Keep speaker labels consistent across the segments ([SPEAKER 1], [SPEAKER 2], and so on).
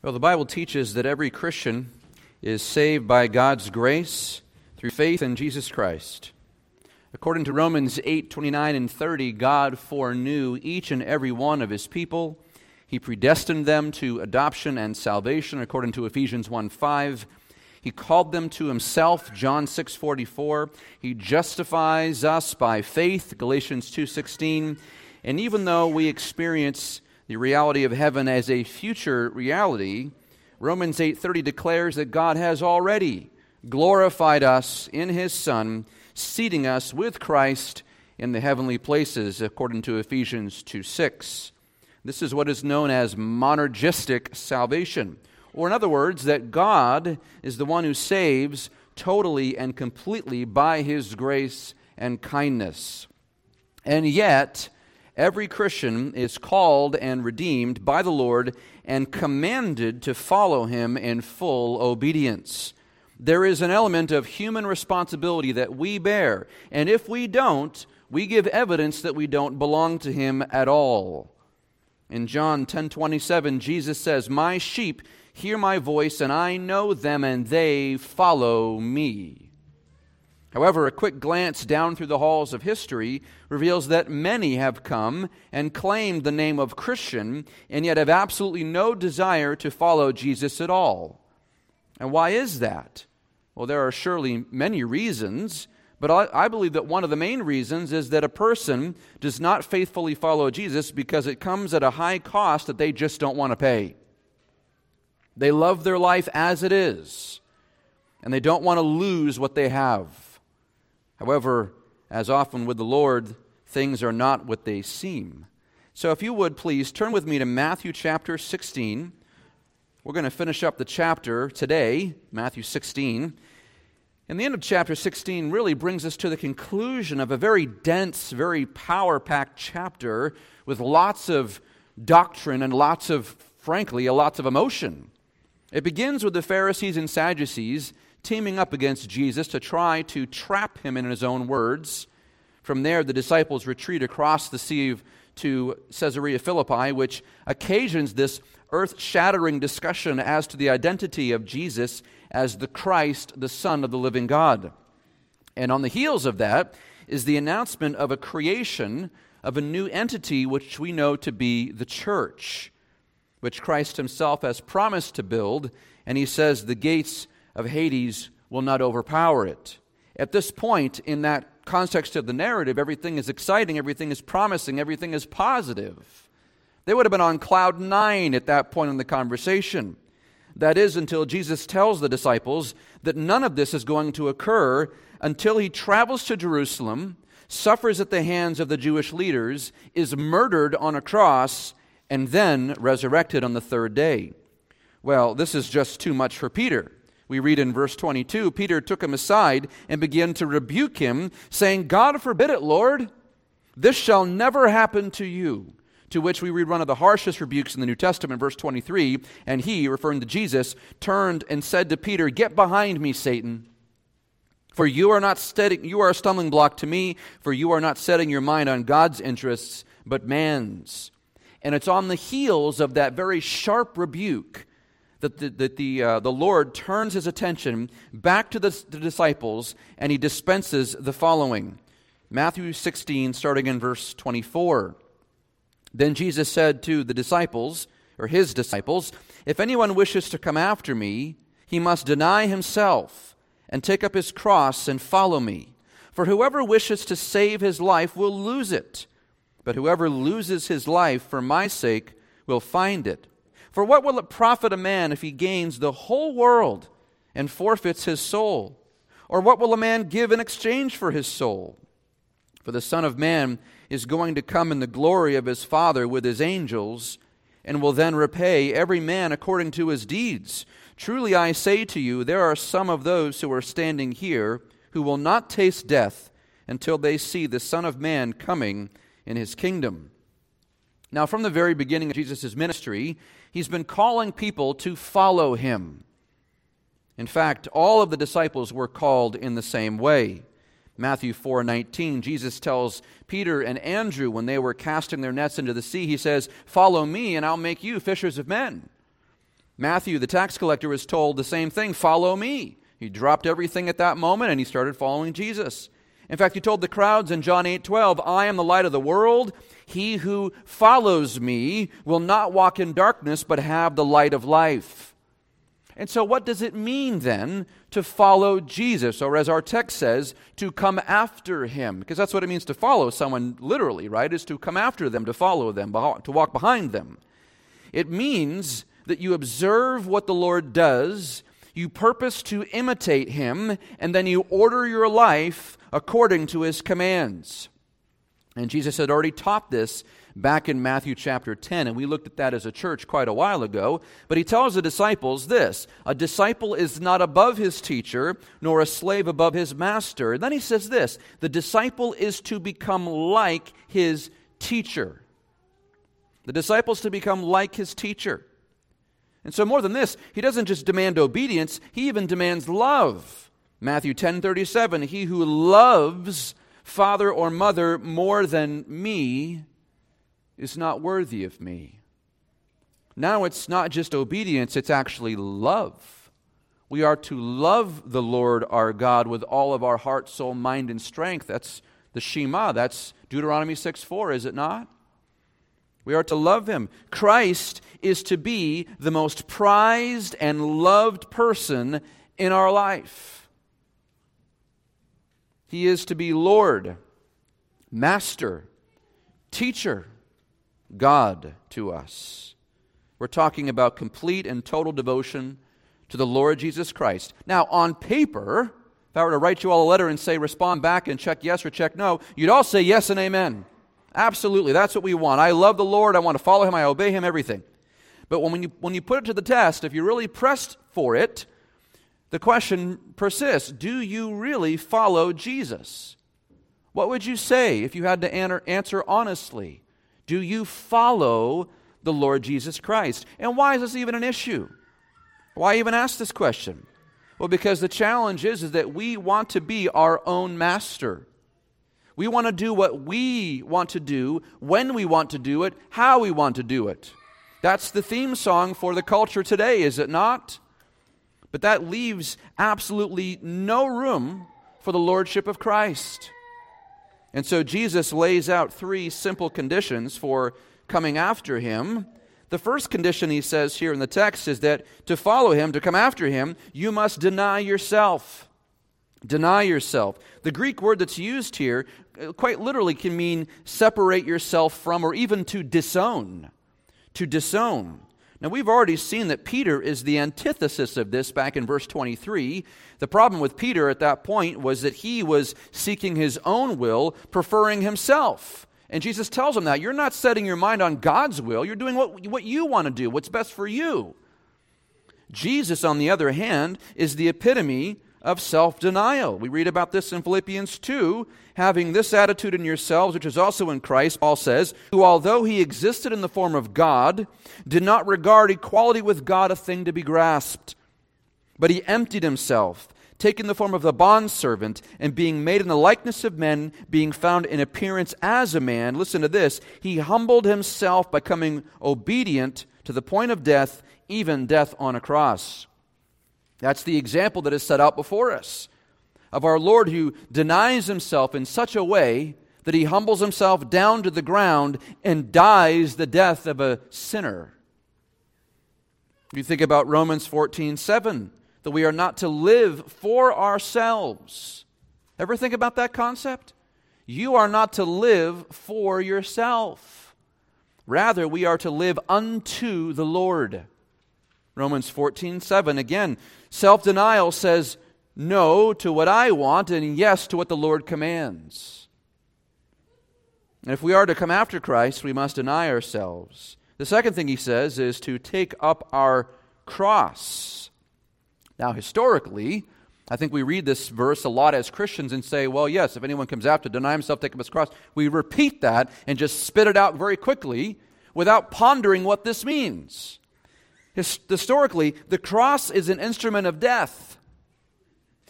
[SPEAKER 1] Well, the Bible teaches that every Christian is saved by God's grace through faith in Jesus Christ. According to Romans 8 29 and 30, God foreknew each and every one of his people. He predestined them to adoption and salvation, according to Ephesians 1 5. He called them to himself, John 6 44. He justifies us by faith, Galatians 2 16. And even though we experience the reality of heaven as a future reality, Romans 8:30 declares that God has already glorified us in his son, seating us with Christ in the heavenly places according to Ephesians 2:6. This is what is known as monergistic salvation, or in other words, that God is the one who saves totally and completely by his grace and kindness. And yet, Every Christian is called and redeemed by the Lord and commanded to follow him in full obedience. There is an element of human responsibility that we bear, and if we don't, we give evidence that we don't belong to him at all. In John 10:27, Jesus says, "My sheep hear my voice, and I know them, and they follow me." However, a quick glance down through the halls of history reveals that many have come and claimed the name of Christian and yet have absolutely no desire to follow Jesus at all. And why is that? Well, there are surely many reasons, but I, believe that one of the main reasons is that a person does not faithfully follow Jesus because it comes at a high cost that they just don't want to pay. They love their life as it is, and they don't want to lose what they have. However, as often with the Lord, things are not what they seem. So if you would please turn with me to Matthew chapter 16. We're going to finish up the chapter today, Matthew 16. And the end of chapter 16 really brings us to the conclusion of a very dense, very power packed chapter with lots of doctrine and lots of, frankly, a lots of emotion. It begins with the Pharisees and Sadducees teaming up against Jesus to try to trap him in his own words. From there, the disciples retreat across the sea of to Caesarea Philippi, which occasions this earth shattering discussion as to the identity of Jesus as the Christ, the Son of the living God. And on the heels of that is the announcement of a creation of a new entity which we know to be the church, which Christ himself has promised to build. And he says, The gates of Hades will not overpower it. At this point, in that context of the narrative, everything is exciting, everything is promising, everything is positive. They would have been on cloud nine at that point in the conversation. That is, until Jesus tells the disciples that none of this is going to occur until he travels to Jerusalem, suffers at the hands of the Jewish leaders, is murdered on a cross, and then resurrected on the third day. Well, this is just too much for Peter. We read in verse 22 Peter took him aside and began to rebuke him, saying, God forbid it, Lord. This shall never happen to you. To which we read one of the harshest rebukes in the New Testament, verse 23. And he, referring to Jesus, turned and said to Peter, Get behind me, Satan. For you are not steady, you are a stumbling block to me, for you are not setting your mind on God's interests, but man's. And it's on the heels of that very sharp rebuke that the, that the, uh, the Lord turns his attention back to the, the disciples and he dispenses the following Matthew 16, starting in verse 24. Then Jesus said to the disciples, or his disciples, If anyone wishes to come after me, he must deny himself and take up his cross and follow me. For whoever wishes to save his life will lose it, but whoever loses his life for my sake will find it. For what will it profit a man if he gains the whole world and forfeits his soul? Or what will a man give in exchange for his soul? For the Son of Man is going to come in the glory of his Father with his angels, and will then repay every man according to his deeds. Truly I say to you, there are some of those who are standing here who will not taste death until they see the Son of Man coming in his kingdom. Now, from the very beginning of Jesus' ministry, he's been calling people to follow him. In fact, all of the disciples were called in the same way. Matthew 4:19 Jesus tells Peter and Andrew when they were casting their nets into the sea he says, "Follow me and I'll make you fishers of men." Matthew, the tax collector, was told the same thing follow me. He dropped everything at that moment and he started following Jesus. In fact, he told the crowds in John 8 12, I am the light of the world. He who follows me will not walk in darkness, but have the light of life. And so, what does it mean then to follow Jesus, or as our text says, to come after him? Because that's what it means to follow someone literally, right? Is to come after them, to follow them, to walk behind them. It means that you observe what the Lord does, you purpose to imitate him, and then you order your life according to his commands. And Jesus had already taught this back in Matthew chapter 10, and we looked at that as a church quite a while ago. But he tells the disciples this A disciple is not above his teacher, nor a slave above his master. And then he says this The disciple is to become like his teacher. The disciple is to become like his teacher. And so more than this, he doesn't just demand obedience, he even demands love. Matthew 10:37, he who loves father or mother more than me is not worthy of me. Now it's not just obedience, it's actually love. We are to love the Lord our God with all of our heart, soul, mind, and strength. That's the Shema. That's Deuteronomy 6 4, is it not? We are to love him. Christ is to be the most prized and loved person in our life. He is to be Lord, Master, Teacher, God to us. We're talking about complete and total devotion to the Lord Jesus Christ. Now, on paper, if I were to write you all a letter and say respond back and check yes or check no, you'd all say yes and amen. Absolutely, that's what we want. I love the Lord, I want to follow him, I obey him, everything. But when you, when you put it to the test, if you're really pressed for it, the question persists Do you really follow Jesus? What would you say if you had to answer honestly? Do you follow the Lord Jesus Christ? And why is this even an issue? Why even ask this question? Well, because the challenge is, is that we want to be our own master. We want to do what we want to do, when we want to do it, how we want to do it. That's the theme song for the culture today, is it not? But that leaves absolutely no room for the Lordship of Christ. And so Jesus lays out three simple conditions for coming after him. The first condition he says here in the text is that to follow him, to come after him, you must deny yourself. Deny yourself. The Greek word that's used here uh, quite literally can mean separate yourself from or even to disown. To disown. Now, we've already seen that Peter is the antithesis of this back in verse 23. The problem with Peter at that point was that he was seeking his own will, preferring himself. And Jesus tells him that. You're not setting your mind on God's will, you're doing what, what you want to do, what's best for you. Jesus, on the other hand, is the epitome of self denial. We read about this in Philippians 2. Having this attitude in yourselves, which is also in Christ, Paul says, who, although he existed in the form of God, did not regard equality with God a thing to be grasped, but he emptied himself, taking the form of the bondservant, and being made in the likeness of men, being found in appearance as a man. Listen to this. He humbled himself by coming obedient to the point of death, even death on a cross. That's the example that is set out before us of our Lord who denies himself in such a way that he humbles himself down to the ground and dies the death of a sinner. You think about Romans 14 7, that we are not to live for ourselves. Ever think about that concept? You are not to live for yourself. Rather, we are to live unto the Lord. Romans 14 7. Again, self denial says, no to what I want and yes to what the Lord commands. And if we are to come after Christ, we must deny ourselves. The second thing he says is to take up our cross. Now, historically, I think we read this verse a lot as Christians and say, well, yes, if anyone comes after, deny himself, take up his cross. We repeat that and just spit it out very quickly without pondering what this means. Historically, the cross is an instrument of death.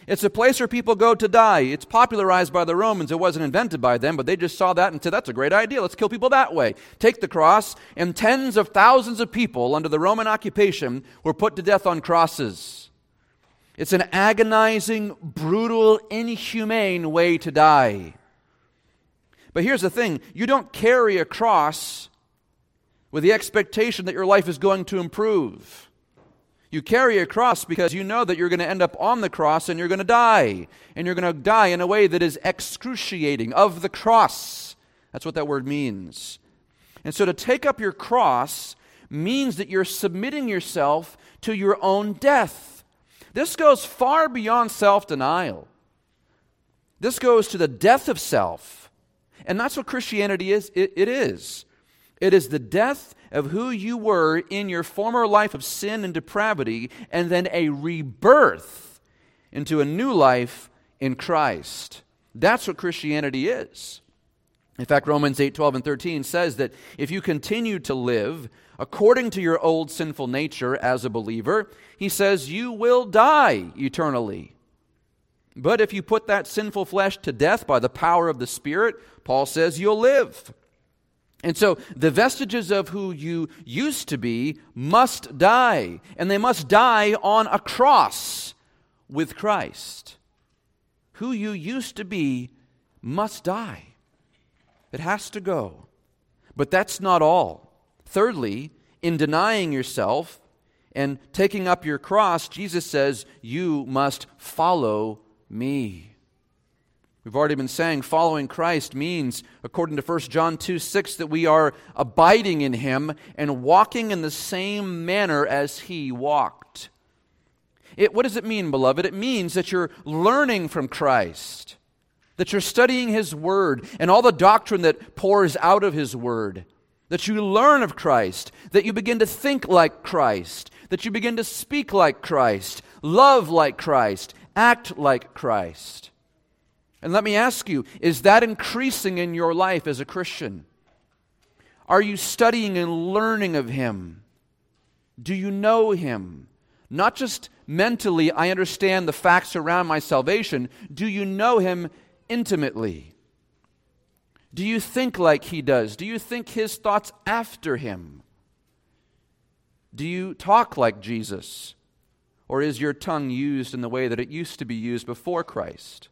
[SPEAKER 1] It's a place where people go to die. It's popularized by the Romans. It wasn't invented by them, but they just saw that and said, that's a great idea. Let's kill people that way. Take the cross, and tens of thousands of people under the Roman occupation were put to death on crosses. It's an agonizing, brutal, inhumane way to die. But here's the thing you don't carry a cross with the expectation that your life is going to improve. You carry a cross because you know that you're going to end up on the cross and you're going to die. And you're going to die in a way that is excruciating, of the cross. That's what that word means. And so to take up your cross means that you're submitting yourself to your own death. This goes far beyond self denial. This goes to the death of self. And that's what Christianity is. It, it is. It is the death of who you were in your former life of sin and depravity, and then a rebirth into a new life in Christ. That's what Christianity is. In fact, Romans 8 12 and 13 says that if you continue to live according to your old sinful nature as a believer, he says you will die eternally. But if you put that sinful flesh to death by the power of the Spirit, Paul says you'll live. And so the vestiges of who you used to be must die, and they must die on a cross with Christ. Who you used to be must die. It has to go. But that's not all. Thirdly, in denying yourself and taking up your cross, Jesus says, You must follow me. We've already been saying following Christ means, according to 1 John 2 6, that we are abiding in him and walking in the same manner as he walked. It, what does it mean, beloved? It means that you're learning from Christ, that you're studying his word and all the doctrine that pours out of his word, that you learn of Christ, that you begin to think like Christ, that you begin to speak like Christ, love like Christ, act like Christ. And let me ask you is that increasing in your life as a Christian? Are you studying and learning of Him? Do you know Him? Not just mentally, I understand the facts around my salvation. Do you know Him intimately? Do you think like He does? Do you think His thoughts after Him? Do you talk like Jesus? Or is your tongue used in the way that it used to be used before Christ?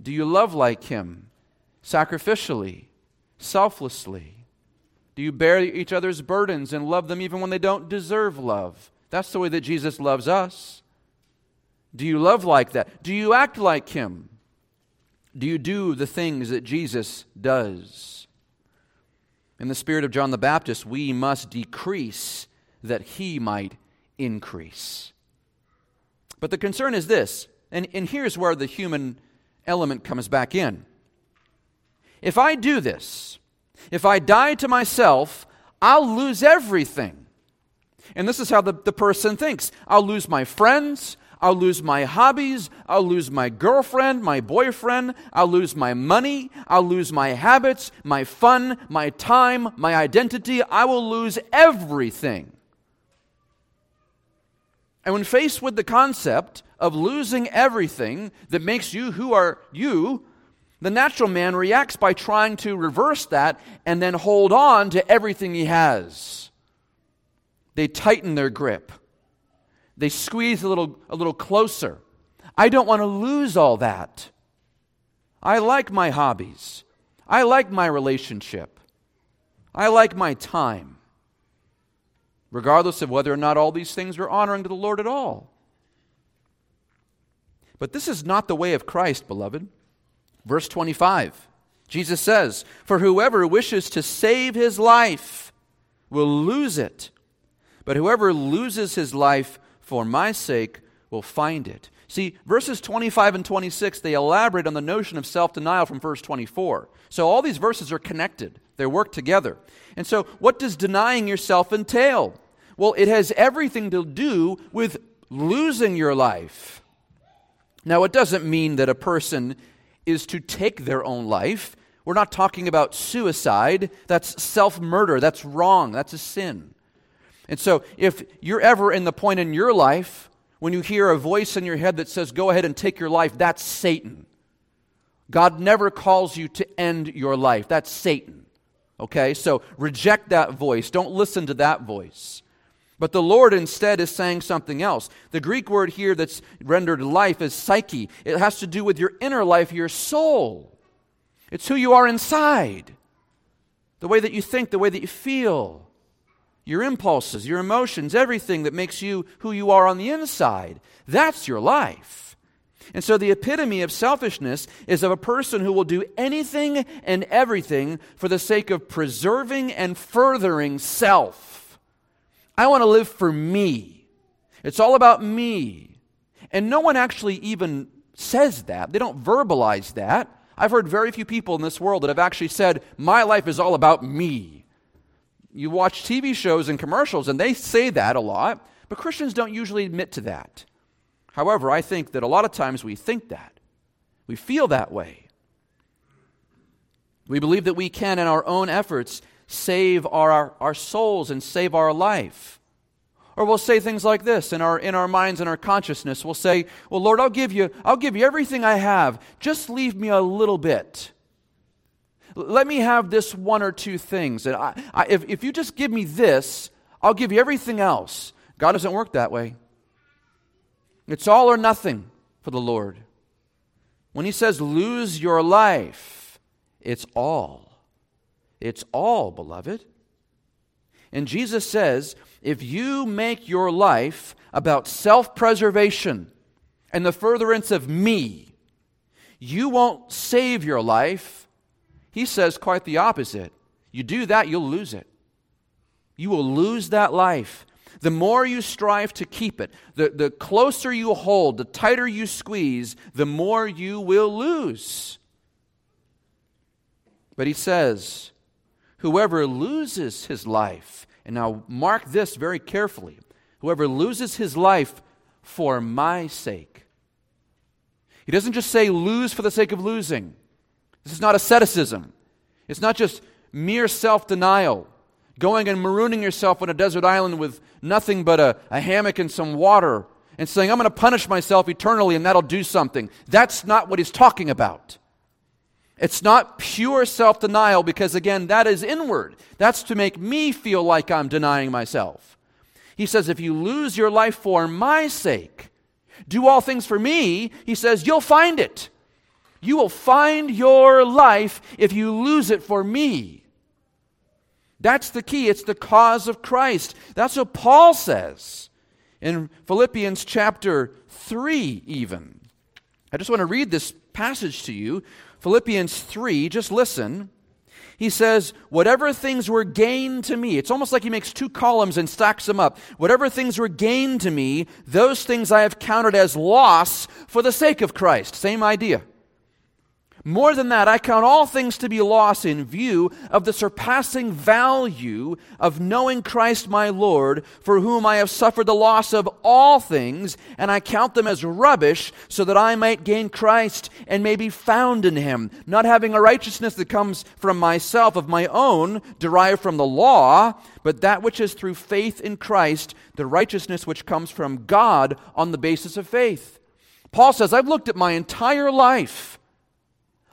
[SPEAKER 1] Do you love like him? Sacrificially, selflessly? Do you bear each other's burdens and love them even when they don't deserve love? That's the way that Jesus loves us. Do you love like that? Do you act like him? Do you do the things that Jesus does? In the spirit of John the Baptist, we must decrease that he might increase. But the concern is this, and, and here's where the human element comes back in. If I do this, if I die to myself, I'll lose everything. And this is how the, the person thinks I'll lose my friends, I'll lose my hobbies, I'll lose my girlfriend, my boyfriend, I'll lose my money, I'll lose my habits, my fun, my time, my identity. I will lose everything. And when faced with the concept of losing everything that makes you who are you, the natural man reacts by trying to reverse that and then hold on to everything he has. They tighten their grip. They squeeze a little, a little closer. I don't want to lose all that. I like my hobbies. I like my relationship. I like my time. Regardless of whether or not all these things are honoring to the Lord at all. But this is not the way of Christ, beloved. Verse 25, Jesus says, For whoever wishes to save his life will lose it, but whoever loses his life for my sake will find it. See, verses 25 and 26, they elaborate on the notion of self denial from verse 24. So all these verses are connected, they work together. And so, what does denying yourself entail? Well, it has everything to do with losing your life. Now, it doesn't mean that a person is to take their own life. We're not talking about suicide. That's self murder. That's wrong. That's a sin. And so, if you're ever in the point in your life when you hear a voice in your head that says, Go ahead and take your life, that's Satan. God never calls you to end your life. That's Satan. Okay? So reject that voice. Don't listen to that voice. But the Lord instead is saying something else. The Greek word here that's rendered life is psyche. It has to do with your inner life, your soul. It's who you are inside, the way that you think, the way that you feel, your impulses, your emotions, everything that makes you who you are on the inside. That's your life. And so the epitome of selfishness is of a person who will do anything and everything for the sake of preserving and furthering self. I want to live for me. It's all about me. And no one actually even says that. They don't verbalize that. I've heard very few people in this world that have actually said, My life is all about me. You watch TV shows and commercials, and they say that a lot, but Christians don't usually admit to that. However, I think that a lot of times we think that. We feel that way. We believe that we can, in our own efforts, save our, our souls and save our life. Or we'll say things like this in our, in our minds and our consciousness. We'll say, Well, Lord, I'll give you, I'll give you everything I have. Just leave me a little bit. Let me have this one or two things. And I, I, if, if you just give me this, I'll give you everything else. God doesn't work that way. It's all or nothing for the Lord. When He says lose your life, it's all. It's all, beloved. And Jesus says if you make your life about self preservation and the furtherance of me, you won't save your life. He says quite the opposite. You do that, you'll lose it. You will lose that life the more you strive to keep it, the, the closer you hold, the tighter you squeeze, the more you will lose. But he says, whoever loses his life, and now mark this very carefully whoever loses his life for my sake. He doesn't just say lose for the sake of losing. This is not asceticism. It's not just mere self denial going and marooning yourself on a desert island with nothing but a, a hammock and some water and saying, I'm going to punish myself eternally and that'll do something. That's not what he's talking about. It's not pure self denial because, again, that is inward. That's to make me feel like I'm denying myself. He says, if you lose your life for my sake, do all things for me, he says, you'll find it. You will find your life if you lose it for me. That's the key. It's the cause of Christ. That's what Paul says in Philippians chapter 3, even. I just want to read this passage to you. Philippians 3, just listen. He says, Whatever things were gained to me, it's almost like he makes two columns and stacks them up. Whatever things were gained to me, those things I have counted as loss for the sake of Christ. Same idea. More than that, I count all things to be loss in view of the surpassing value of knowing Christ my Lord, for whom I have suffered the loss of all things, and I count them as rubbish, so that I might gain Christ and may be found in him, not having a righteousness that comes from myself of my own, derived from the law, but that which is through faith in Christ, the righteousness which comes from God on the basis of faith. Paul says, I've looked at my entire life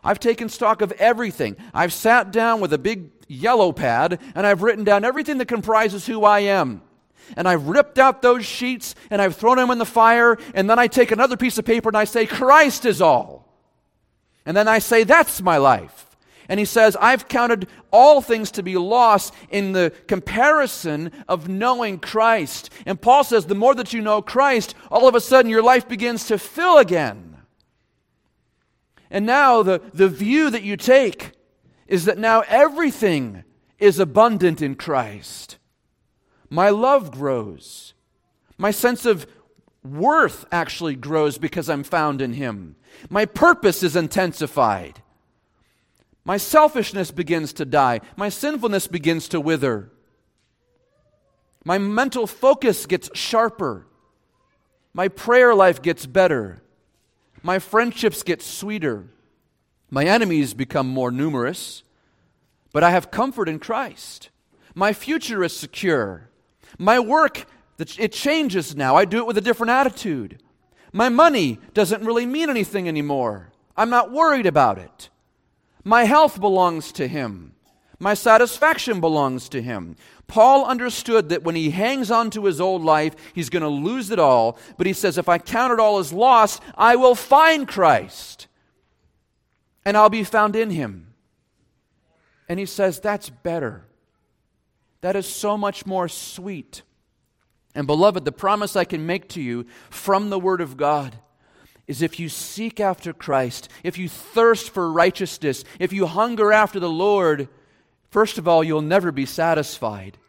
[SPEAKER 1] I've taken stock of everything. I've sat down with a big yellow pad and I've written down everything that comprises who I am. And I've ripped out those sheets and I've thrown them in the fire. And then I take another piece of paper and I say, Christ is all. And then I say, that's my life. And he says, I've counted all things to be lost in the comparison of knowing Christ. And Paul says, the more that you know Christ, all of a sudden your life begins to fill again. And now the, the view that you take is that now everything is abundant in Christ. My love grows. My sense of worth actually grows because I'm found in Him. My purpose is intensified. My selfishness begins to die. My sinfulness begins to wither. My mental focus gets sharper. My prayer life gets better. My friendships get sweeter. My enemies become more numerous. But I have comfort in Christ. My future is secure. My work, It changes now. I do it with a different attitude. My money doesn't really mean anything anymore. I'm not worried about it. My health belongs to Him. My satisfaction belongs to Him. Paul understood that when he hangs on to his old life, he's going to lose it all. But he says, if I count it all as lost, I will find Christ and I'll be found in Him. And he says, that's better. That is so much more sweet. And beloved, the promise I can make to you from the Word of God is if you seek after Christ, if you thirst for righteousness, if you hunger after the Lord, first of all, you'll never be satisfied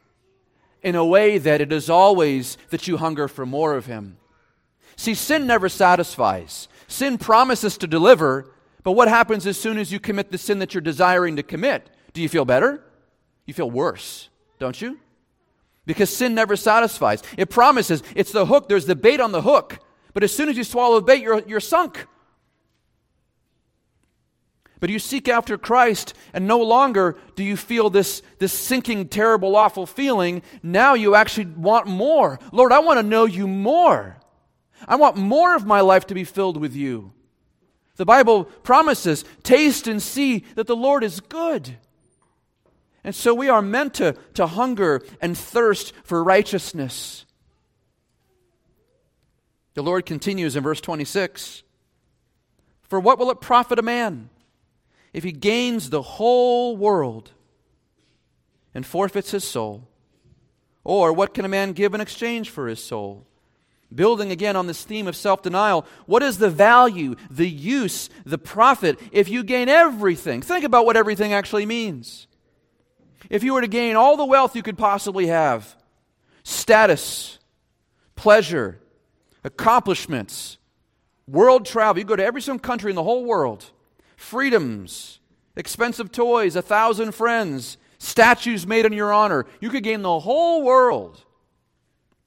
[SPEAKER 1] in a way that it is always that you hunger for more of Him. See, sin never satisfies. Sin promises to deliver, but what happens as soon as you commit the sin that you're desiring to commit? Do you feel better? You feel worse, don't you? Because sin never satisfies. It promises, it's the hook, there's the bait on the hook. But as soon as you swallow the bait, you're, you're sunk. But you seek after Christ, and no longer do you feel this, this sinking, terrible, awful feeling. Now you actually want more. Lord, I want to know you more. I want more of my life to be filled with you. The Bible promises, taste and see that the Lord is good. And so we are meant to, to hunger and thirst for righteousness. The Lord continues in verse 26 For what will it profit a man if he gains the whole world and forfeits his soul? Or what can a man give in exchange for his soul? Building again on this theme of self denial, what is the value, the use, the profit if you gain everything? Think about what everything actually means. If you were to gain all the wealth you could possibly have status, pleasure, accomplishments, world travel, you go to every single country in the whole world, freedoms, expensive toys, a thousand friends, statues made in your honor. You could gain the whole world.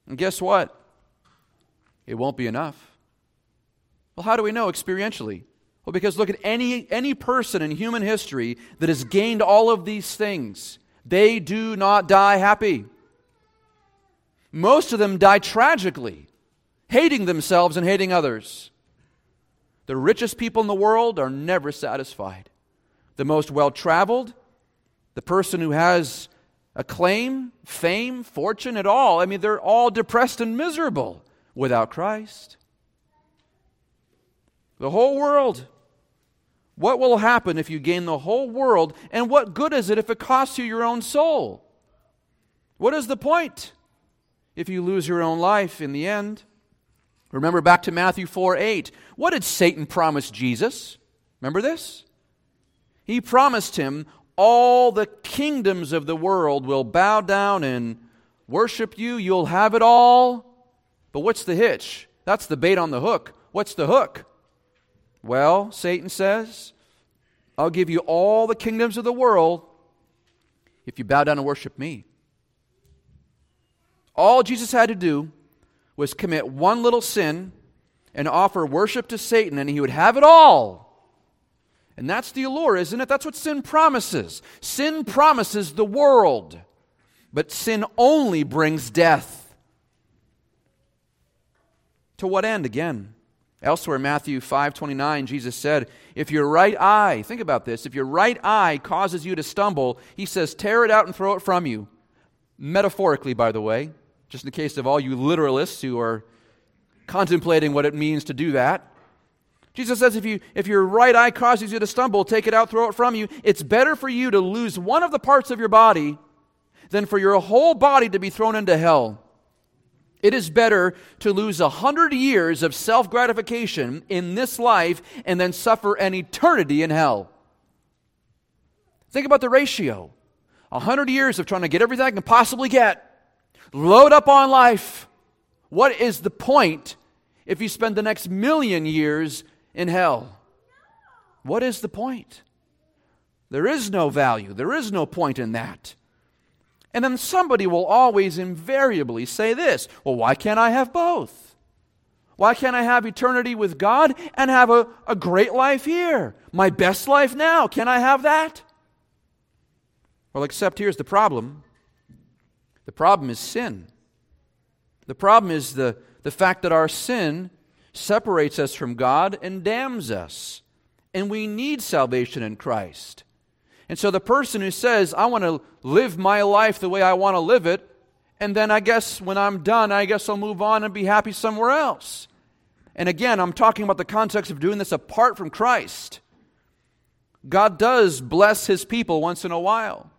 [SPEAKER 1] And guess what? It won't be enough. Well, how do we know experientially? Well, because look at any, any person in human history that has gained all of these things. They do not die happy. Most of them die tragically, hating themselves and hating others. The richest people in the world are never satisfied. The most well traveled, the person who has acclaim, fame, fortune at all, I mean, they're all depressed and miserable without Christ. The whole world what will happen if you gain the whole world? And what good is it if it costs you your own soul? What is the point if you lose your own life in the end? Remember back to Matthew 4 8. What did Satan promise Jesus? Remember this? He promised him, All the kingdoms of the world will bow down and worship you. You'll have it all. But what's the hitch? That's the bait on the hook. What's the hook? Well, Satan says, I'll give you all the kingdoms of the world if you bow down and worship me. All Jesus had to do was commit one little sin and offer worship to Satan, and he would have it all. And that's the allure, isn't it? That's what sin promises. Sin promises the world, but sin only brings death. To what end, again? Elsewhere, Matthew 5:29, Jesus said, "If your right eye, think about this, if your right eye causes you to stumble, he says, tear it out and throw it from you." Metaphorically, by the way, just in the case of all you literalists who are contemplating what it means to do that. Jesus says if you if your right eye causes you to stumble, take it out, throw it from you. It's better for you to lose one of the parts of your body than for your whole body to be thrown into hell. It is better to lose a hundred years of self gratification in this life and then suffer an eternity in hell. Think about the ratio a hundred years of trying to get everything I can possibly get, load up on life. What is the point if you spend the next million years in hell? What is the point? There is no value, there is no point in that. And then somebody will always invariably say this Well, why can't I have both? Why can't I have eternity with God and have a, a great life here? My best life now. Can I have that? Well, except here's the problem the problem is sin. The problem is the, the fact that our sin separates us from God and damns us. And we need salvation in Christ. And so the person who says, I want to live my life the way I want to live it, and then I guess when I'm done, I guess I'll move on and be happy somewhere else. And again, I'm talking about the context of doing this apart from Christ. God does bless his people once in a while.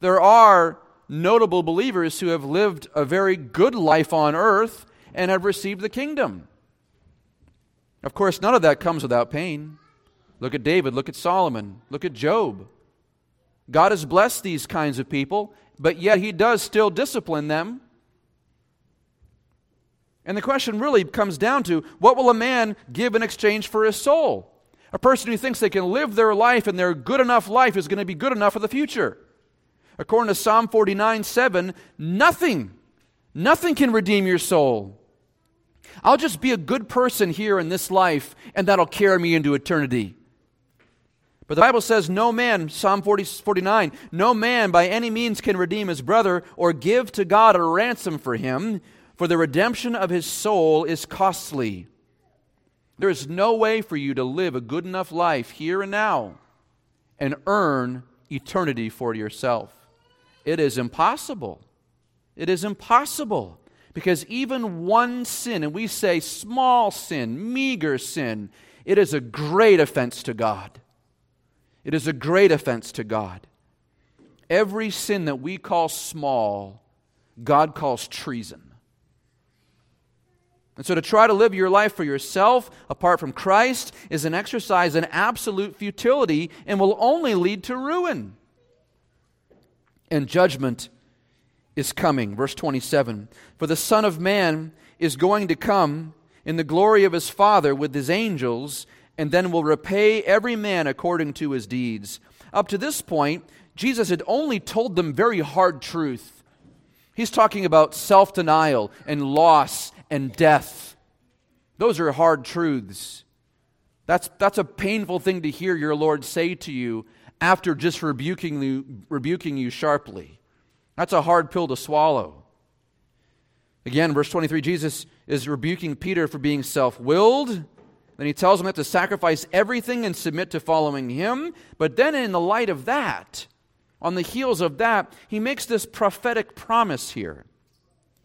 [SPEAKER 1] There are notable believers who have lived a very good life on earth and have received the kingdom. Of course, none of that comes without pain. Look at David, look at Solomon, look at Job. God has blessed these kinds of people, but yet he does still discipline them. And the question really comes down to what will a man give in exchange for his soul? A person who thinks they can live their life and their good enough life is going to be good enough for the future. According to Psalm 49 7, nothing, nothing can redeem your soul. I'll just be a good person here in this life, and that'll carry me into eternity. But the Bible says, No man, Psalm 40, 49, no man by any means can redeem his brother or give to God a ransom for him, for the redemption of his soul is costly. There is no way for you to live a good enough life here and now and earn eternity for yourself. It is impossible. It is impossible. Because even one sin, and we say small sin, meager sin, it is a great offense to God. It is a great offense to God. Every sin that we call small, God calls treason. And so to try to live your life for yourself apart from Christ is an exercise in absolute futility and will only lead to ruin. And judgment is coming. Verse 27 For the Son of Man is going to come in the glory of his Father with his angels and then will repay every man according to his deeds. Up to this point, Jesus had only told them very hard truth. He's talking about self denial and loss and death. Those are hard truths. That's, that's a painful thing to hear your Lord say to you after just rebuking you, rebuking you sharply. That's a hard pill to swallow. Again, verse 23, Jesus is rebuking Peter for being self willed then he tells them to sacrifice everything and submit to following him. But then, in the light of that, on the heels of that, he makes this prophetic promise here.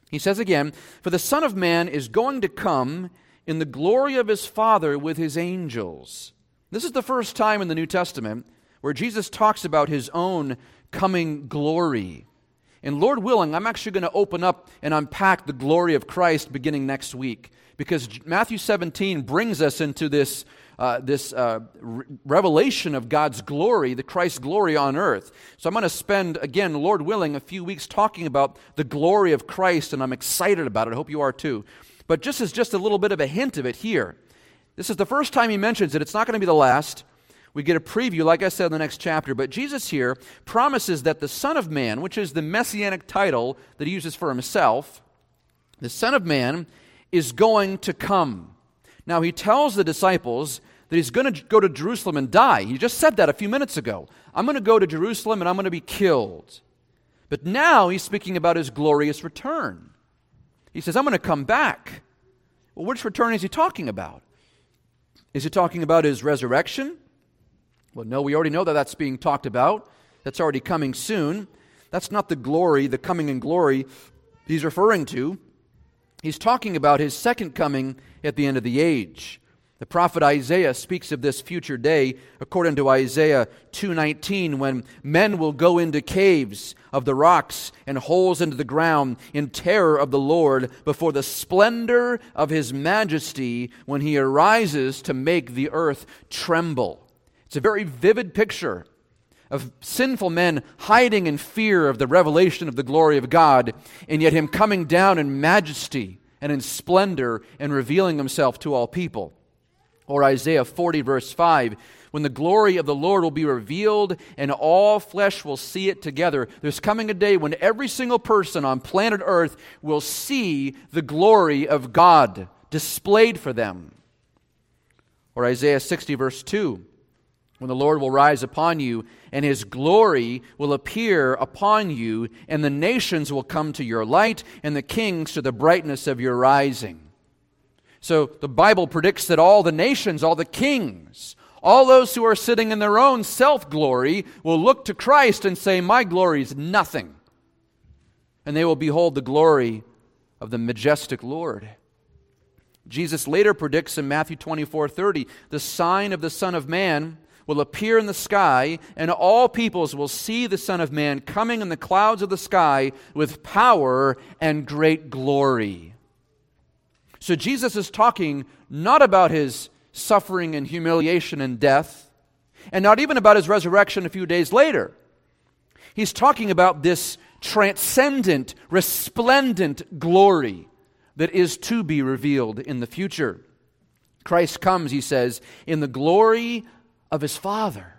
[SPEAKER 1] He says again, For the Son of Man is going to come in the glory of his Father with his angels. This is the first time in the New Testament where Jesus talks about his own coming glory. And Lord willing, I'm actually going to open up and unpack the glory of Christ beginning next week because Matthew 17 brings us into this, uh, this uh, re- revelation of God's glory, the Christ's glory on earth. So I'm going to spend, again, Lord willing, a few weeks talking about the glory of Christ, and I'm excited about it. I hope you are too. But just as just a little bit of a hint of it here, this is the first time he mentions it. It's not going to be the last. We get a preview, like I said, in the next chapter. But Jesus here promises that the Son of Man, which is the messianic title that he uses for himself, the Son of Man is going to come. Now, he tells the disciples that he's going to go to Jerusalem and die. He just said that a few minutes ago. I'm going to go to Jerusalem and I'm going to be killed. But now he's speaking about his glorious return. He says, I'm going to come back. Well, which return is he talking about? Is he talking about his resurrection? Well, no, we already know that that's being talked about. That's already coming soon. That's not the glory, the coming in glory he's referring to. He's talking about his second coming at the end of the age. The prophet Isaiah speaks of this future day according to Isaiah 2:19 when men will go into caves of the rocks and holes into the ground in terror of the Lord before the splendor of his majesty when he arises to make the earth tremble. It's a very vivid picture of sinful men hiding in fear of the revelation of the glory of God, and yet Him coming down in majesty and in splendor and revealing Himself to all people. Or Isaiah 40, verse 5 when the glory of the Lord will be revealed and all flesh will see it together. There's coming a day when every single person on planet Earth will see the glory of God displayed for them. Or Isaiah 60, verse 2 when the Lord will rise upon you, and his glory will appear upon you, and the nations will come to your light, and the kings to the brightness of your rising. So the Bible predicts that all the nations, all the kings, all those who are sitting in their own self glory will look to Christ and say, My glory is nothing. And they will behold the glory of the majestic Lord. Jesus later predicts in Matthew 24 30, the sign of the Son of Man will appear in the sky, and all peoples will see the Son of Man coming in the clouds of the sky with power and great glory. So Jesus is talking not about his suffering and humiliation and death, and not even about his resurrection a few days later. He's talking about this transcendent, resplendent glory that is to be revealed in the future. Christ comes, he says, in the glory of his Father.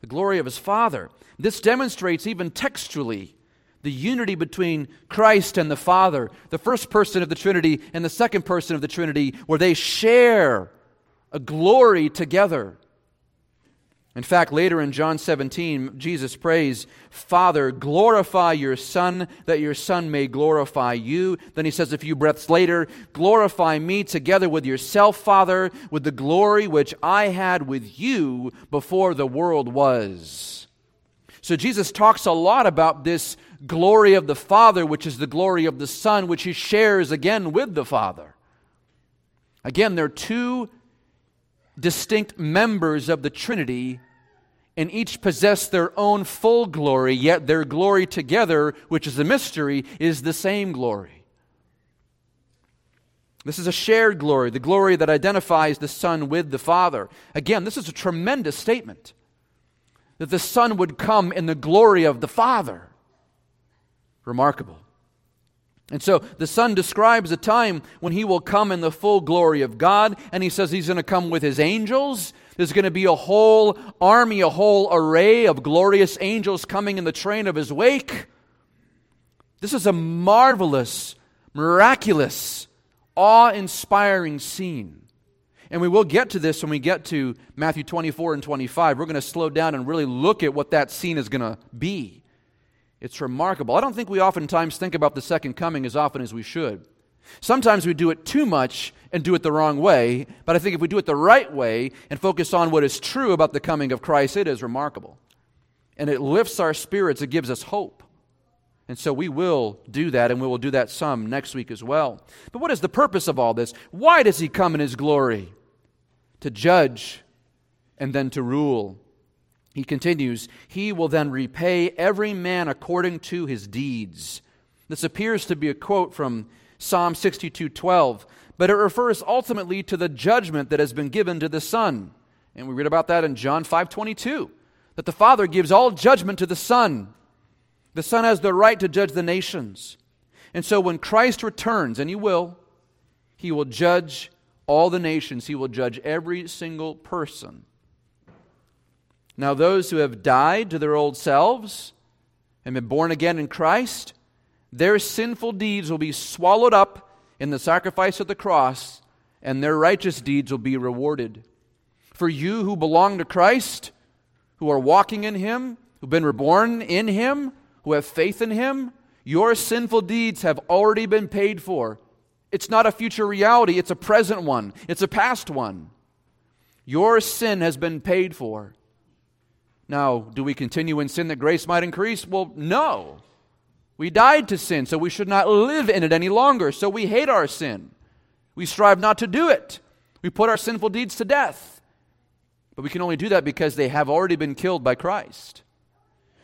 [SPEAKER 1] The glory of his Father. This demonstrates, even textually, the unity between Christ and the Father, the first person of the Trinity and the second person of the Trinity, where they share a glory together. In fact, later in John 17, Jesus prays, Father, glorify your Son, that your Son may glorify you. Then he says a few breaths later, Glorify me together with yourself, Father, with the glory which I had with you before the world was. So Jesus talks a lot about this glory of the Father, which is the glory of the Son, which he shares again with the Father. Again, there are two distinct members of the Trinity and each possess their own full glory, yet their glory together, which is a mystery, is the same glory. This is a shared glory, the glory that identifies the Son with the Father. Again, this is a tremendous statement that the Son would come in the glory of the Father. Remarkable. And so the Son describes a time when he will come in the full glory of God, and he says he's going to come with his angels there's going to be a whole army, a whole array of glorious angels coming in the train of his wake. This is a marvelous, miraculous, awe inspiring scene. And we will get to this when we get to Matthew 24 and 25. We're going to slow down and really look at what that scene is going to be. It's remarkable. I don't think we oftentimes think about the second coming as often as we should. Sometimes we do it too much and do it the wrong way, but I think if we do it the right way and focus on what is true about the coming of Christ, it is remarkable. And it lifts our spirits, it gives us hope. And so we will do that, and we will do that some next week as well. But what is the purpose of all this? Why does he come in his glory? To judge and then to rule. He continues, He will then repay every man according to his deeds. This appears to be a quote from Psalm 62:12, but it refers ultimately to the judgment that has been given to the Son. And we read about that in John 5:22, that the Father gives all judgment to the Son. The Son has the right to judge the nations. And so when Christ returns, and he will, he will judge all the nations. He will judge every single person. Now, those who have died to their old selves and been born again in Christ, their sinful deeds will be swallowed up in the sacrifice of the cross, and their righteous deeds will be rewarded. For you who belong to Christ, who are walking in Him, who've been reborn in Him, who have faith in Him, your sinful deeds have already been paid for. It's not a future reality, it's a present one, it's a past one. Your sin has been paid for. Now, do we continue in sin that grace might increase? Well, no. We died to sin, so we should not live in it any longer. So we hate our sin. We strive not to do it. We put our sinful deeds to death. But we can only do that because they have already been killed by Christ.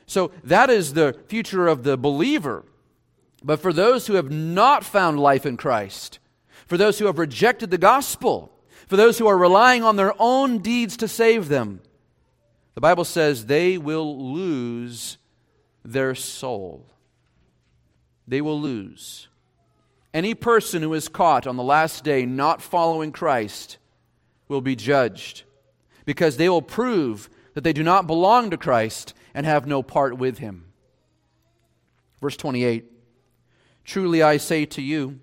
[SPEAKER 1] So that is the future of the believer. But for those who have not found life in Christ, for those who have rejected the gospel, for those who are relying on their own deeds to save them, the Bible says they will lose their soul they will lose. Any person who is caught on the last day not following Christ will be judged because they will prove that they do not belong to Christ and have no part with him. Verse 28 Truly I say to you,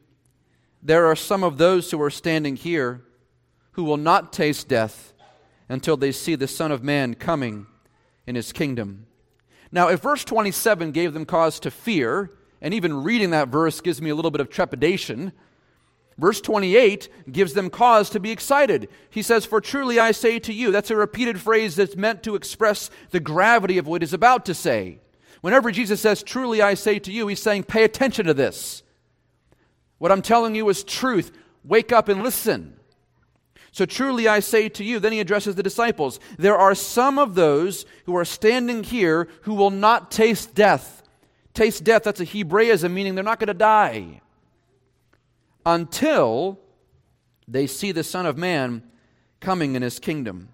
[SPEAKER 1] there are some of those who are standing here who will not taste death until they see the Son of Man coming in his kingdom. Now, if verse 27 gave them cause to fear, and even reading that verse gives me a little bit of trepidation, verse 28 gives them cause to be excited. He says, For truly I say to you, that's a repeated phrase that's meant to express the gravity of what he's about to say. Whenever Jesus says, Truly I say to you, he's saying, Pay attention to this. What I'm telling you is truth. Wake up and listen. So truly I say to you, then he addresses the disciples, there are some of those who are standing here who will not taste death. Taste death, that's a Hebraism, meaning they're not going to die until they see the Son of Man coming in his kingdom.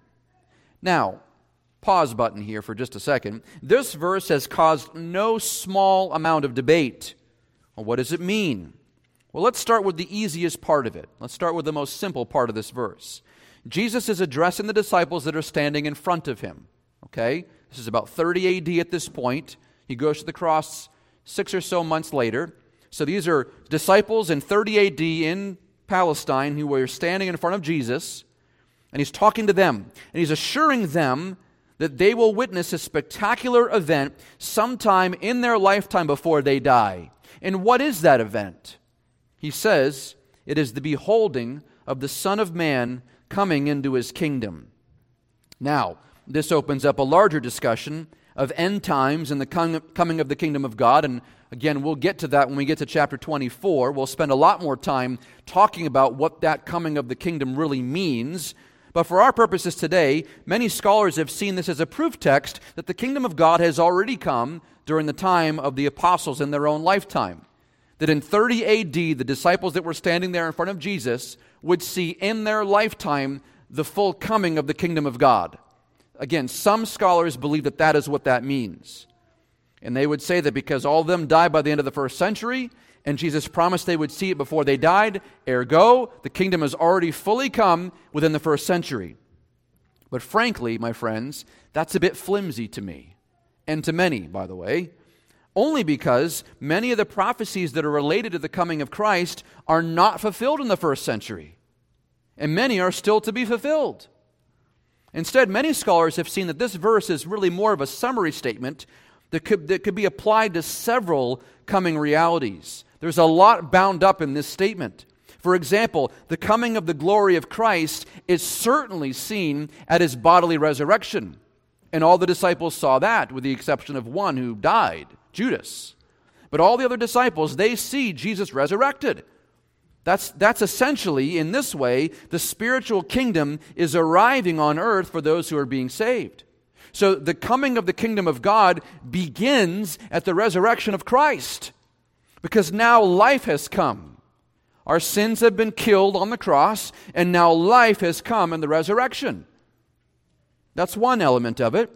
[SPEAKER 1] Now, pause button here for just a second. This verse has caused no small amount of debate. Well, what does it mean? Well, let's start with the easiest part of it. Let's start with the most simple part of this verse. Jesus is addressing the disciples that are standing in front of him. Okay? This is about 30 AD at this point. He goes to the cross six or so months later. So these are disciples in 30 AD in Palestine who were standing in front of Jesus, and he's talking to them, and he's assuring them that they will witness a spectacular event sometime in their lifetime before they die. And what is that event? He says, It is the beholding of the Son of Man coming into his kingdom. Now, this opens up a larger discussion of end times and the coming of the kingdom of God. And again, we'll get to that when we get to chapter 24. We'll spend a lot more time talking about what that coming of the kingdom really means. But for our purposes today, many scholars have seen this as a proof text that the kingdom of God has already come during the time of the apostles in their own lifetime that in 30 AD, the disciples that were standing there in front of Jesus would see in their lifetime the full coming of the kingdom of God. Again, some scholars believe that that is what that means. And they would say that because all of them died by the end of the first century, and Jesus promised they would see it before they died, ergo, the kingdom has already fully come within the first century. But frankly, my friends, that's a bit flimsy to me, and to many, by the way only because many of the prophecies that are related to the coming of Christ are not fulfilled in the first century, and many are still to be fulfilled. Instead, many scholars have seen that this verse is really more of a summary statement that could, that could be applied to several coming realities. There's a lot bound up in this statement. For example, the coming of the glory of Christ is certainly seen at his bodily resurrection. And all the disciples saw that, with the exception of one who died. Judas. But all the other disciples, they see Jesus resurrected. That's, that's essentially, in this way, the spiritual kingdom is arriving on earth for those who are being saved. So the coming of the kingdom of God begins at the resurrection of Christ because now life has come. Our sins have been killed on the cross, and now life has come in the resurrection. That's one element of it.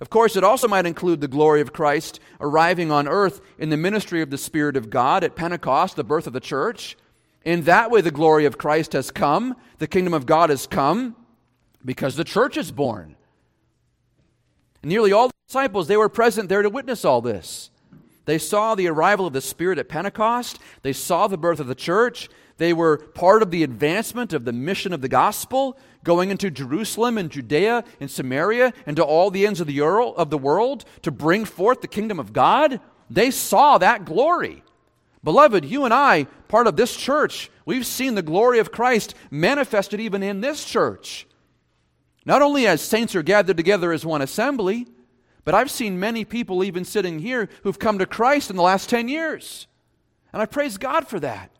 [SPEAKER 1] Of course, it also might include the glory of Christ arriving on earth in the ministry of the Spirit of God at Pentecost, the birth of the church. In that way, the glory of Christ has come, the kingdom of God has come, because the church is born. Nearly all the disciples, they were present there to witness all this. They saw the arrival of the Spirit at Pentecost, they saw the birth of the church, they were part of the advancement of the mission of the gospel, going into Jerusalem and Judea and Samaria and to all the ends of the, of the world to bring forth the kingdom of God. They saw that glory. Beloved, you and I, part of this church, we've seen the glory of Christ manifested even in this church. Not only as saints are gathered together as one assembly, but I've seen many people even sitting here who've come to Christ in the last 10 years. And I praise God for that.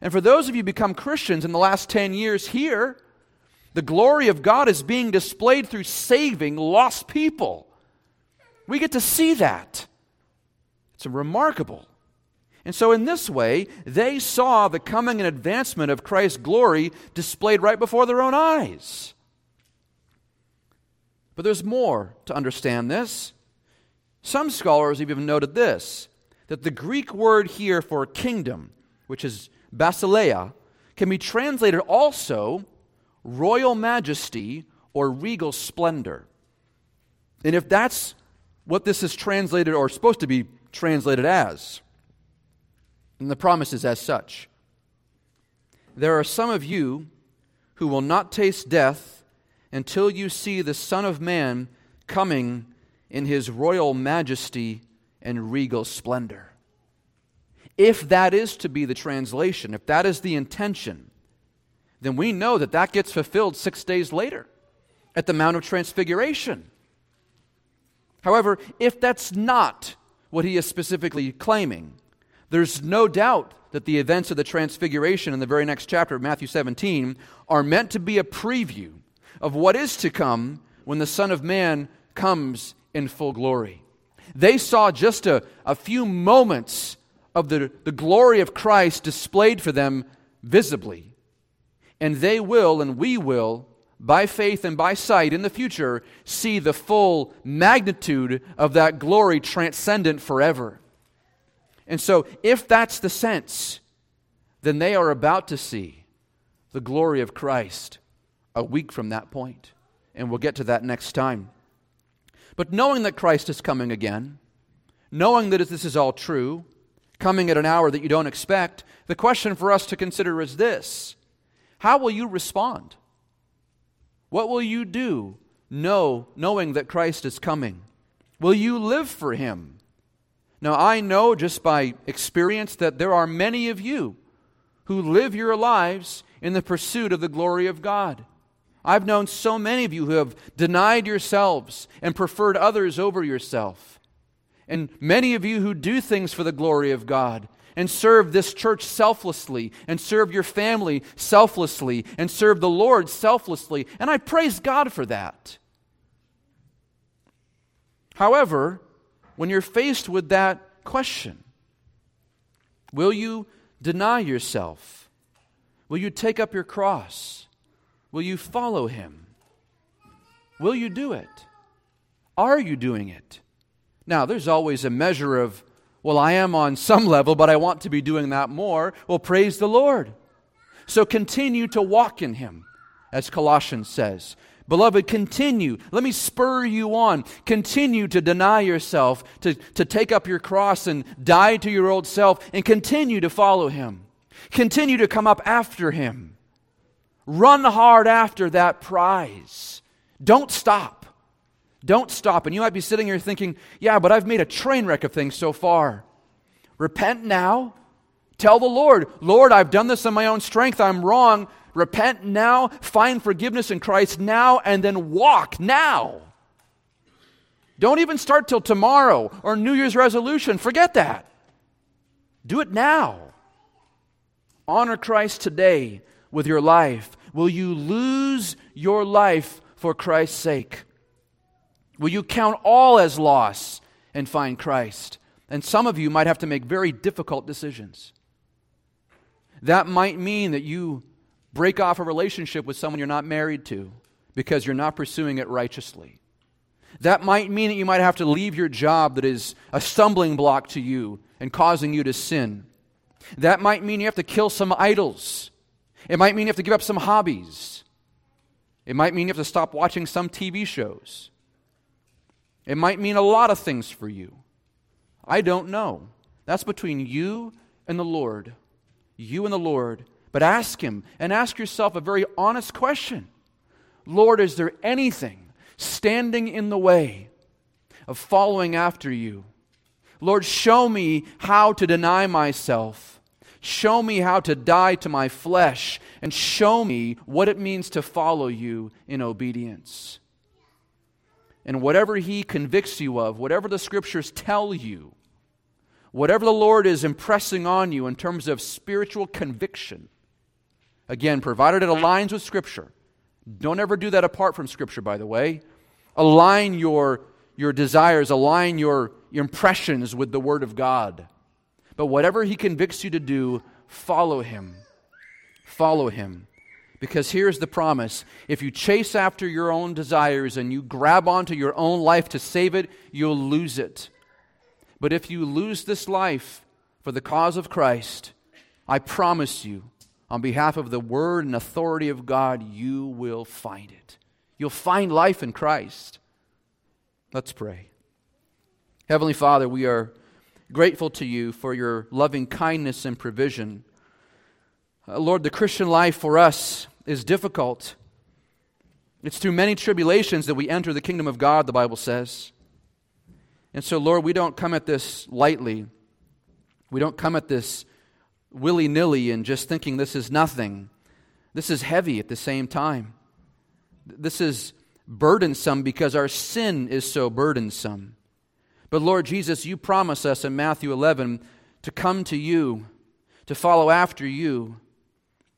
[SPEAKER 1] And for those of you who become Christians in the last 10 years here, the glory of God is being displayed through saving lost people. We get to see that. It's remarkable. And so, in this way, they saw the coming and advancement of Christ's glory displayed right before their own eyes. But there's more to understand this. Some scholars have even noted this that the Greek word here for kingdom, which is basileia, can be translated also royal majesty or regal splendor. And if that's what this is translated or supposed to be translated as, then the promise is as such. There are some of you who will not taste death until you see the Son of Man coming in his royal majesty and regal splendor. If that is to be the translation, if that is the intention, then we know that that gets fulfilled six days later at the Mount of Transfiguration. However, if that's not what he is specifically claiming, there's no doubt that the events of the Transfiguration in the very next chapter of Matthew 17 are meant to be a preview of what is to come when the Son of Man comes in full glory. They saw just a, a few moments of the, the glory of Christ displayed for them visibly. And they will, and we will, by faith and by sight in the future, see the full magnitude of that glory transcendent forever. And so, if that's the sense, then they are about to see the glory of Christ a week from that point. And we'll get to that next time. But knowing that Christ is coming again, knowing that this is all true, coming at an hour that you don't expect, the question for us to consider is this How will you respond? What will you do know, knowing that Christ is coming? Will you live for him? Now, I know just by experience that there are many of you who live your lives in the pursuit of the glory of God. I've known so many of you who have denied yourselves and preferred others over yourself. And many of you who do things for the glory of God and serve this church selflessly and serve your family selflessly and serve the Lord selflessly. And I praise God for that. However, when you're faced with that question, will you deny yourself? Will you take up your cross? Will you follow him? Will you do it? Are you doing it? Now, there's always a measure of, well, I am on some level, but I want to be doing that more. Well, praise the Lord. So continue to walk in him, as Colossians says. Beloved, continue. Let me spur you on. Continue to deny yourself, to, to take up your cross and die to your old self, and continue to follow him. Continue to come up after him. Run hard after that prize. Don't stop. Don't stop. And you might be sitting here thinking, yeah, but I've made a train wreck of things so far. Repent now. Tell the Lord, Lord, I've done this in my own strength. I'm wrong. Repent now. Find forgiveness in Christ now, and then walk now. Don't even start till tomorrow or New Year's resolution. Forget that. Do it now. Honor Christ today with your life? Will you lose your life for Christ's sake? Will you count all as loss and find Christ? And some of you might have to make very difficult decisions. That might mean that you break off a relationship with someone you're not married to because you're not pursuing it righteously. That might mean that you might have to leave your job that is a stumbling block to you and causing you to sin. That might mean you have to kill some idols it might mean you have to give up some hobbies. It might mean you have to stop watching some TV shows. It might mean a lot of things for you. I don't know. That's between you and the Lord. You and the Lord. But ask Him and ask yourself a very honest question Lord, is there anything standing in the way of following after you? Lord, show me how to deny myself Show me how to die to my flesh and show me what it means to follow you in obedience. And whatever He convicts you of, whatever the scriptures tell you, whatever the Lord is impressing on you in terms of spiritual conviction, again, provided it aligns with Scripture. Don't ever do that apart from Scripture, by the way. Align your, your desires, align your, your impressions with the Word of God. But whatever he convicts you to do, follow him. Follow him. Because here's the promise if you chase after your own desires and you grab onto your own life to save it, you'll lose it. But if you lose this life for the cause of Christ, I promise you, on behalf of the word and authority of God, you will find it. You'll find life in Christ. Let's pray. Heavenly Father, we are grateful to you for your loving kindness and provision. Uh, Lord, the Christian life for us is difficult. It's through many tribulations that we enter the kingdom of God, the Bible says. And so, Lord, we don't come at this lightly. We don't come at this willy nilly and just thinking this is nothing. This is heavy at the same time. This is burdensome because our sin is so burdensome. But Lord Jesus, you promise us in Matthew 11 to come to you, to follow after you.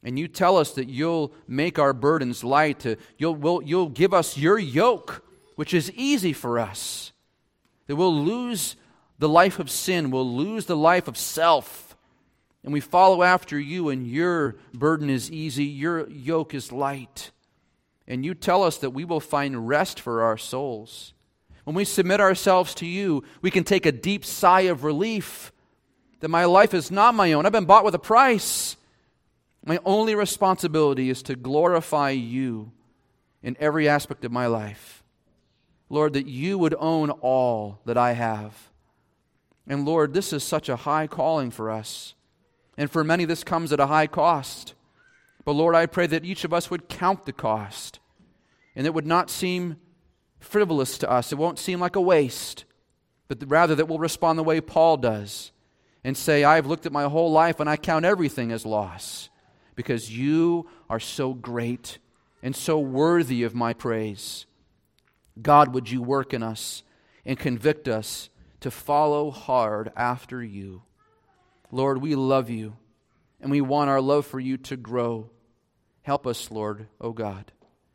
[SPEAKER 1] And you tell us that you'll make our burdens light, to, you'll, we'll, you'll give us your yoke, which is easy for us. That we'll lose the life of sin, we'll lose the life of self, and we follow after you, and your burden is easy, your yoke is light. And you tell us that we will find rest for our souls. When we submit ourselves to you, we can take a deep sigh of relief that my life is not my own. I've been bought with a price. My only responsibility is to glorify you in every aspect of my life. Lord, that you would own all that I have. And Lord, this is such a high calling for us. And for many, this comes at a high cost. But Lord, I pray that each of us would count the cost and it would not seem frivolous to us. It won't seem like a waste, but rather that we'll respond the way Paul does and say, I've looked at my whole life and I count everything as loss because you are so great and so worthy of my praise. God, would you work in us and convict us to follow hard after you? Lord, we love you and we want our love for you to grow. Help us, Lord, O oh God.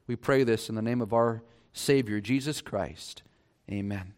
[SPEAKER 1] We pray this in the name of our Savior, Jesus Christ. Amen.